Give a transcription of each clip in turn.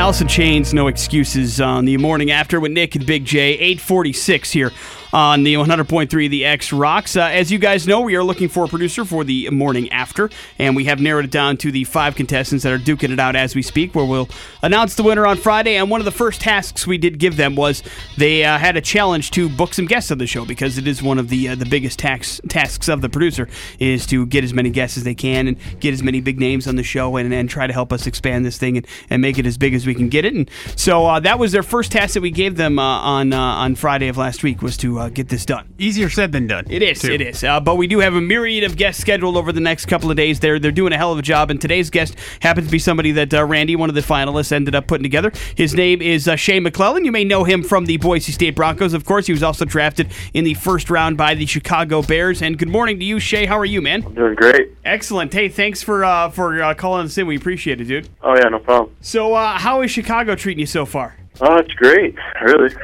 In Chains, no excuses on the morning after with Nick and Big J. 846 here on the 100.3 The X Rocks. Uh, as you guys know, we are looking for a producer for the morning after, and we have narrowed it down to the five contestants that are duking it out as we speak, where we'll announce the winner on Friday. And one of the first tasks we did give them was they uh, had a challenge to book some guests on the show because it is one of the uh, the biggest tax, tasks of the producer is to get as many guests as they can and get as many big names on the show and, and try to help us expand this thing and, and make it as big as we can get it. And so uh, that was their first task that we gave them uh, on uh, on Friday of last week was to uh, get this done. Easier said than done. It is. too. It is. Uh, but we do have a myriad of guests scheduled over the next couple of days. They're they're doing a hell of a job, and today's guest happens to be somebody that uh, Randy, one of the finalists, ended up putting together. His name is uh, Shea McClellin. You may know him from the Boise State Broncos. Of course, he was also drafted in the first round by the Chicago Bears. And good morning to you, Shea. How are you, man? I'm doing great. Excellent. Hey, thanks for uh, for uh, calling us in. We appreciate it, dude. Oh yeah, no problem. So, uh, how is Chicago treating you so far? Oh, it's great. Really.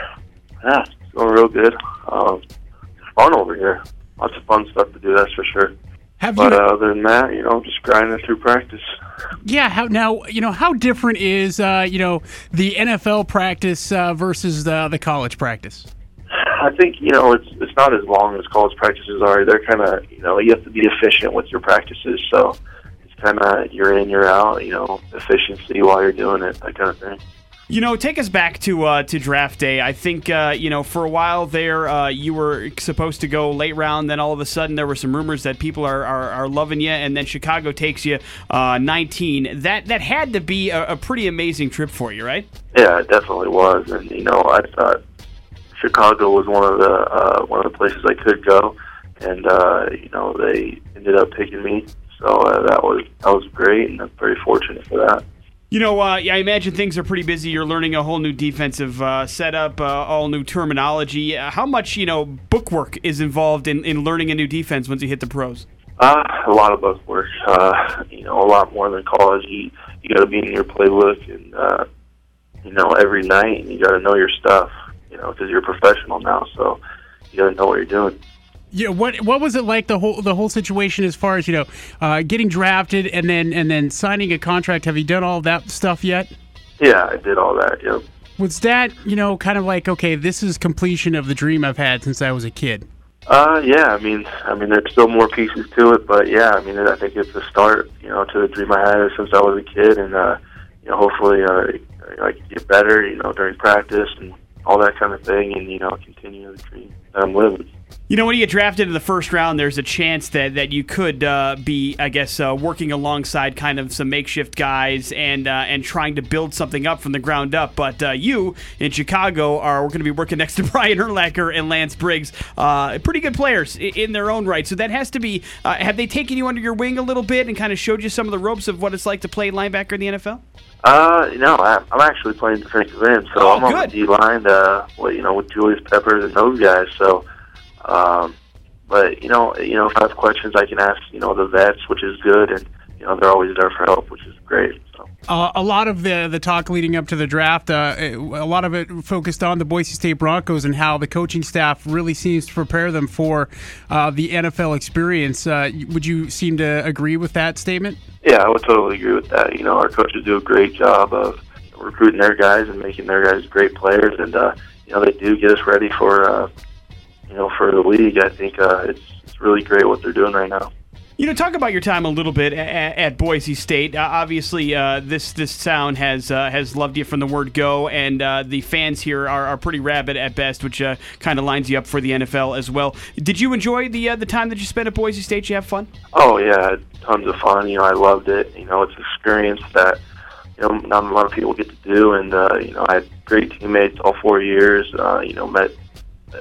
Yeah, it's going real good. Um, it's fun over here. Lots of fun stuff to do. That's for sure. Have But you? uh, other than that, you know, just grinding through practice. yeah. How now? You know how different is uh, you know the NFL practice uh, versus the the college practice? I think you know it's it's not as long as college practices are. They're kind of you know you have to be efficient with your practices. So it's kind of you're in, you're out. You know, efficiency while you're doing it, that kind of thing. You know, take us back to uh, to draft day. I think uh, you know for a while there, uh, you were supposed to go late round. Then all of a sudden, there were some rumors that people are, are, are loving you, and then Chicago takes you uh, 19. That that had to be a, a pretty amazing trip for you, right? Yeah, it definitely was, and you know, I thought Chicago was one of the uh, one of the places I could go, and uh, you know, they ended up picking me, so that was that was great, and I'm very fortunate for that. You know, uh, I imagine things are pretty busy. You're learning a whole new defensive uh, setup, uh, all new terminology. Uh, how much you know bookwork is involved in, in learning a new defense once you hit the pros? Uh, a lot of book work, uh, you know, a lot more than college. You you got to be in your playbook, and uh, you know, every night, and you got to know your stuff, you know, because you're a professional now, so you got to know what you're doing. Yeah. What what was it like the whole the whole situation as far as you know uh, getting drafted and then and then signing a contract? Have you done all that stuff yet? Yeah, I did all that. Yep. Was that you know kind of like okay, this is completion of the dream I've had since I was a kid? Uh, yeah. I mean, I mean, there's still more pieces to it, but yeah, I mean, I think it's a start, you know, to the dream I had since I was a kid, and uh, you know, hopefully, uh, I can get better, you know, during practice and all that kind of thing, and you know, continue the dream that I'm living. You know, when you get drafted in the first round, there's a chance that, that you could uh, be, I guess, uh, working alongside kind of some makeshift guys and uh, and trying to build something up from the ground up. But uh, you in Chicago are going to be working next to Brian Urlacher and Lance Briggs, uh, pretty good players i- in their own right. So that has to be. Uh, have they taken you under your wing a little bit and kind of showed you some of the ropes of what it's like to play linebacker in the NFL? Uh, no, I, I'm actually playing defensive end, so Oh, I'm on the D line, uh, well, you know, with Julius Peppers and those guys. So, um, but you know, you know, if I have questions, I can ask, you know, the vets, which is good, and you know, they're always there for help, which is great. So. Uh, a lot of the the talk leading up to the draft, uh, a lot of it focused on the Boise State Broncos and how the coaching staff really seems to prepare them for uh, the NFL experience. Uh, would you seem to agree with that statement? Yeah, I would totally agree with that. You know, our coaches do a great job of recruiting their guys and making their guys great players, and uh, you know, they do get us ready for, uh, you know, for the league. I think uh, it's it's really great what they're doing right now. You know, talk about your time a little bit at, at Boise State. Uh, obviously, uh, this this town has uh, has loved you from the word go, and uh, the fans here are, are pretty rabid at best, which uh, kind of lines you up for the NFL as well. Did you enjoy the uh, the time that you spent at Boise State? Did you have fun? Oh yeah, tons of fun. You know, I loved it. You know, it's an experience that you know not a lot of people get to do, and uh, you know, I had great teammates all four years. Uh, you know, met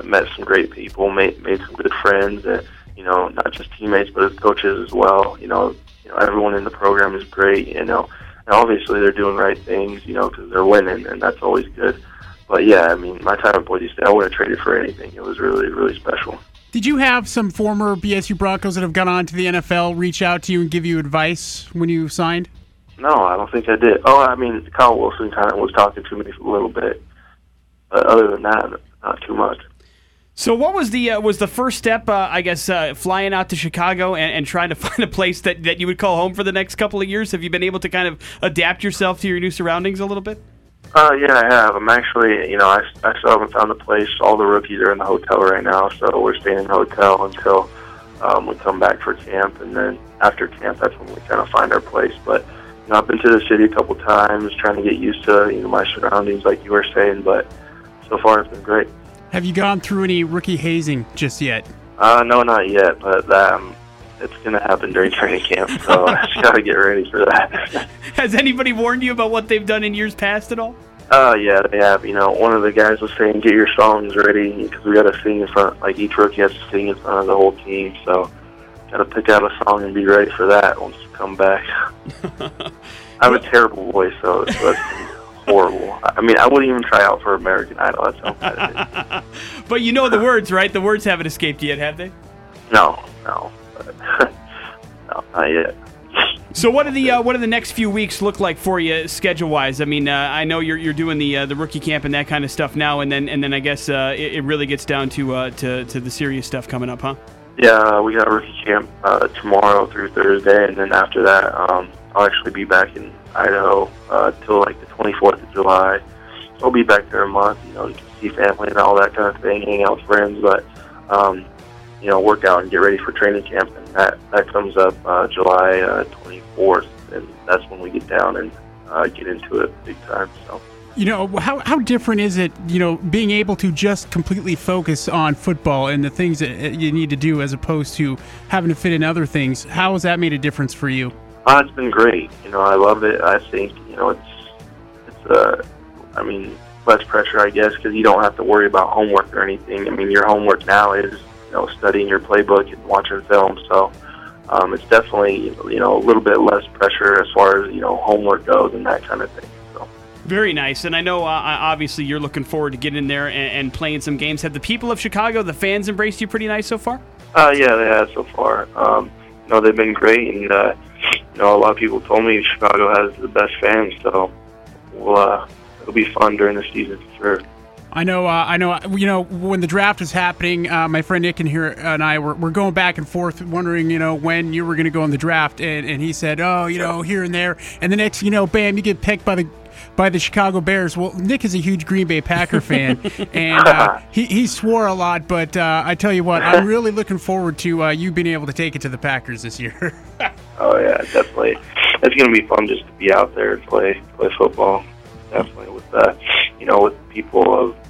met some great people, made made some good friends, and you know, not just teammates but as coaches as well. You know, you know, everyone in the program is great. You know, and obviously they're doing right things. You know, because they're winning, and that's always good. But yeah, I mean, my time at Boise State, I wouldn't have traded for anything. It was really, really special. Did you have some former BSU Broncos that have gone on to the NFL reach out to you and give you advice when you signed? No, I don't think I did. Oh, I mean, Kyle Wilson kind of was talking to me a little bit, but other than that, not too much. So, what was the uh, was the first step? Uh, I guess uh, flying out to Chicago and, and trying to find a place that, that you would call home for the next couple of years. Have you been able to kind of adapt yourself to your new surroundings a little bit? Uh, yeah, I have. I'm actually, you know, I, I still haven't found a place. All the rookies are in the hotel right now, so we're staying in the hotel until um, we come back for camp, and then after camp, that's when we kind of find our place. But you know, I've been to the city a couple times, trying to get used to you know my surroundings, like you were saying. But so far, it's been great. Have you gone through any rookie hazing just yet? Uh, no, not yet, but um, it's going to happen during training camp, so I just got to get ready for that. Has anybody warned you about what they've done in years past at all? Uh, yeah, they have. You know, one of the guys was saying, "Get your songs ready," because we got to sing in front. Like each rookie has to sing in front of the whole team. So, got to pick out a song and be ready for that once we come back. I have a terrible voice, so it's horrible. I mean, I wouldn't even try out for American Idol. That's how bad it is. But you know the words, right? The words haven't escaped yet, have they? No, no, no, not yet. So what do the uh, what do the next few weeks look like for you schedule wise? I mean, uh, I know you're you're doing the uh, the rookie camp and that kind of stuff now, and then and then I guess uh, it, it really gets down to uh, to to the serious stuff coming up, huh? Yeah, we got rookie camp uh, tomorrow through Thursday, and then after that, um, I'll actually be back in Idaho uh, till like the 24th of July. I'll be back there a month, you know, to see family and all that kind of thing, hang out with friends, but um, you know, work out and get ready for training camp, and that that comes up uh, July uh, 24th, and that's when we get down and uh, get into it big time. So. You know, how, how different is it, you know, being able to just completely focus on football and the things that you need to do as opposed to having to fit in other things? How has that made a difference for you? Uh, it's been great. You know, I love it. I think you know it's it's uh, I mean less pressure, I guess, because you don't have to worry about homework or anything. I mean, your homework now is you know studying your playbook and watching film. So um, it's definitely you know a little bit less pressure as far as you know homework goes and that kind of thing. So. Very nice, and I know uh, obviously you're looking forward to getting in there and, and playing some games. Have the people of Chicago, the fans, embraced you pretty nice so far? Uh, yeah, they have so far. Um, you know, they've been great, and uh, you know, a lot of people told me Chicago has the best fans, so we'll, uh, it'll be fun during the season for sure. I know, uh, I know. You know, when the draft was happening, uh, my friend Nick and here and I were, were going back and forth, wondering, you know, when you were going to go in the draft, and, and he said, oh, you know, here and there, and the next, you know, bam, you get picked by the by the Chicago Bears. Well, Nick is a huge Green Bay Packer fan, and uh, he he swore a lot, but uh, I tell you what, I'm really looking forward to uh, you being able to take it to the Packers this year. Oh yeah, definitely. It's gonna be fun just to be out there and play play football. Definitely with uh, you know with people of you know the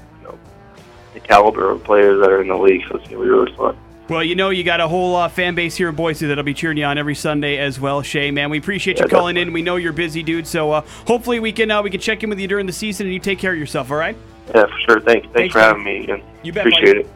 caliber of players that are in the league, so it's gonna be really fun. Well, you know, you got a whole uh, fan base here in Boise that'll be cheering you on every Sunday as well, Shea. Man, we appreciate you Yeah, calling definitely. in. We know you're busy, dude. So uh, hopefully we can uh, we can check in with you during the season and you take care of yourself. All right? Yeah, for sure. Thanks. Thanks, Thanks, for having me again. You bet, Appreciate buddy. it.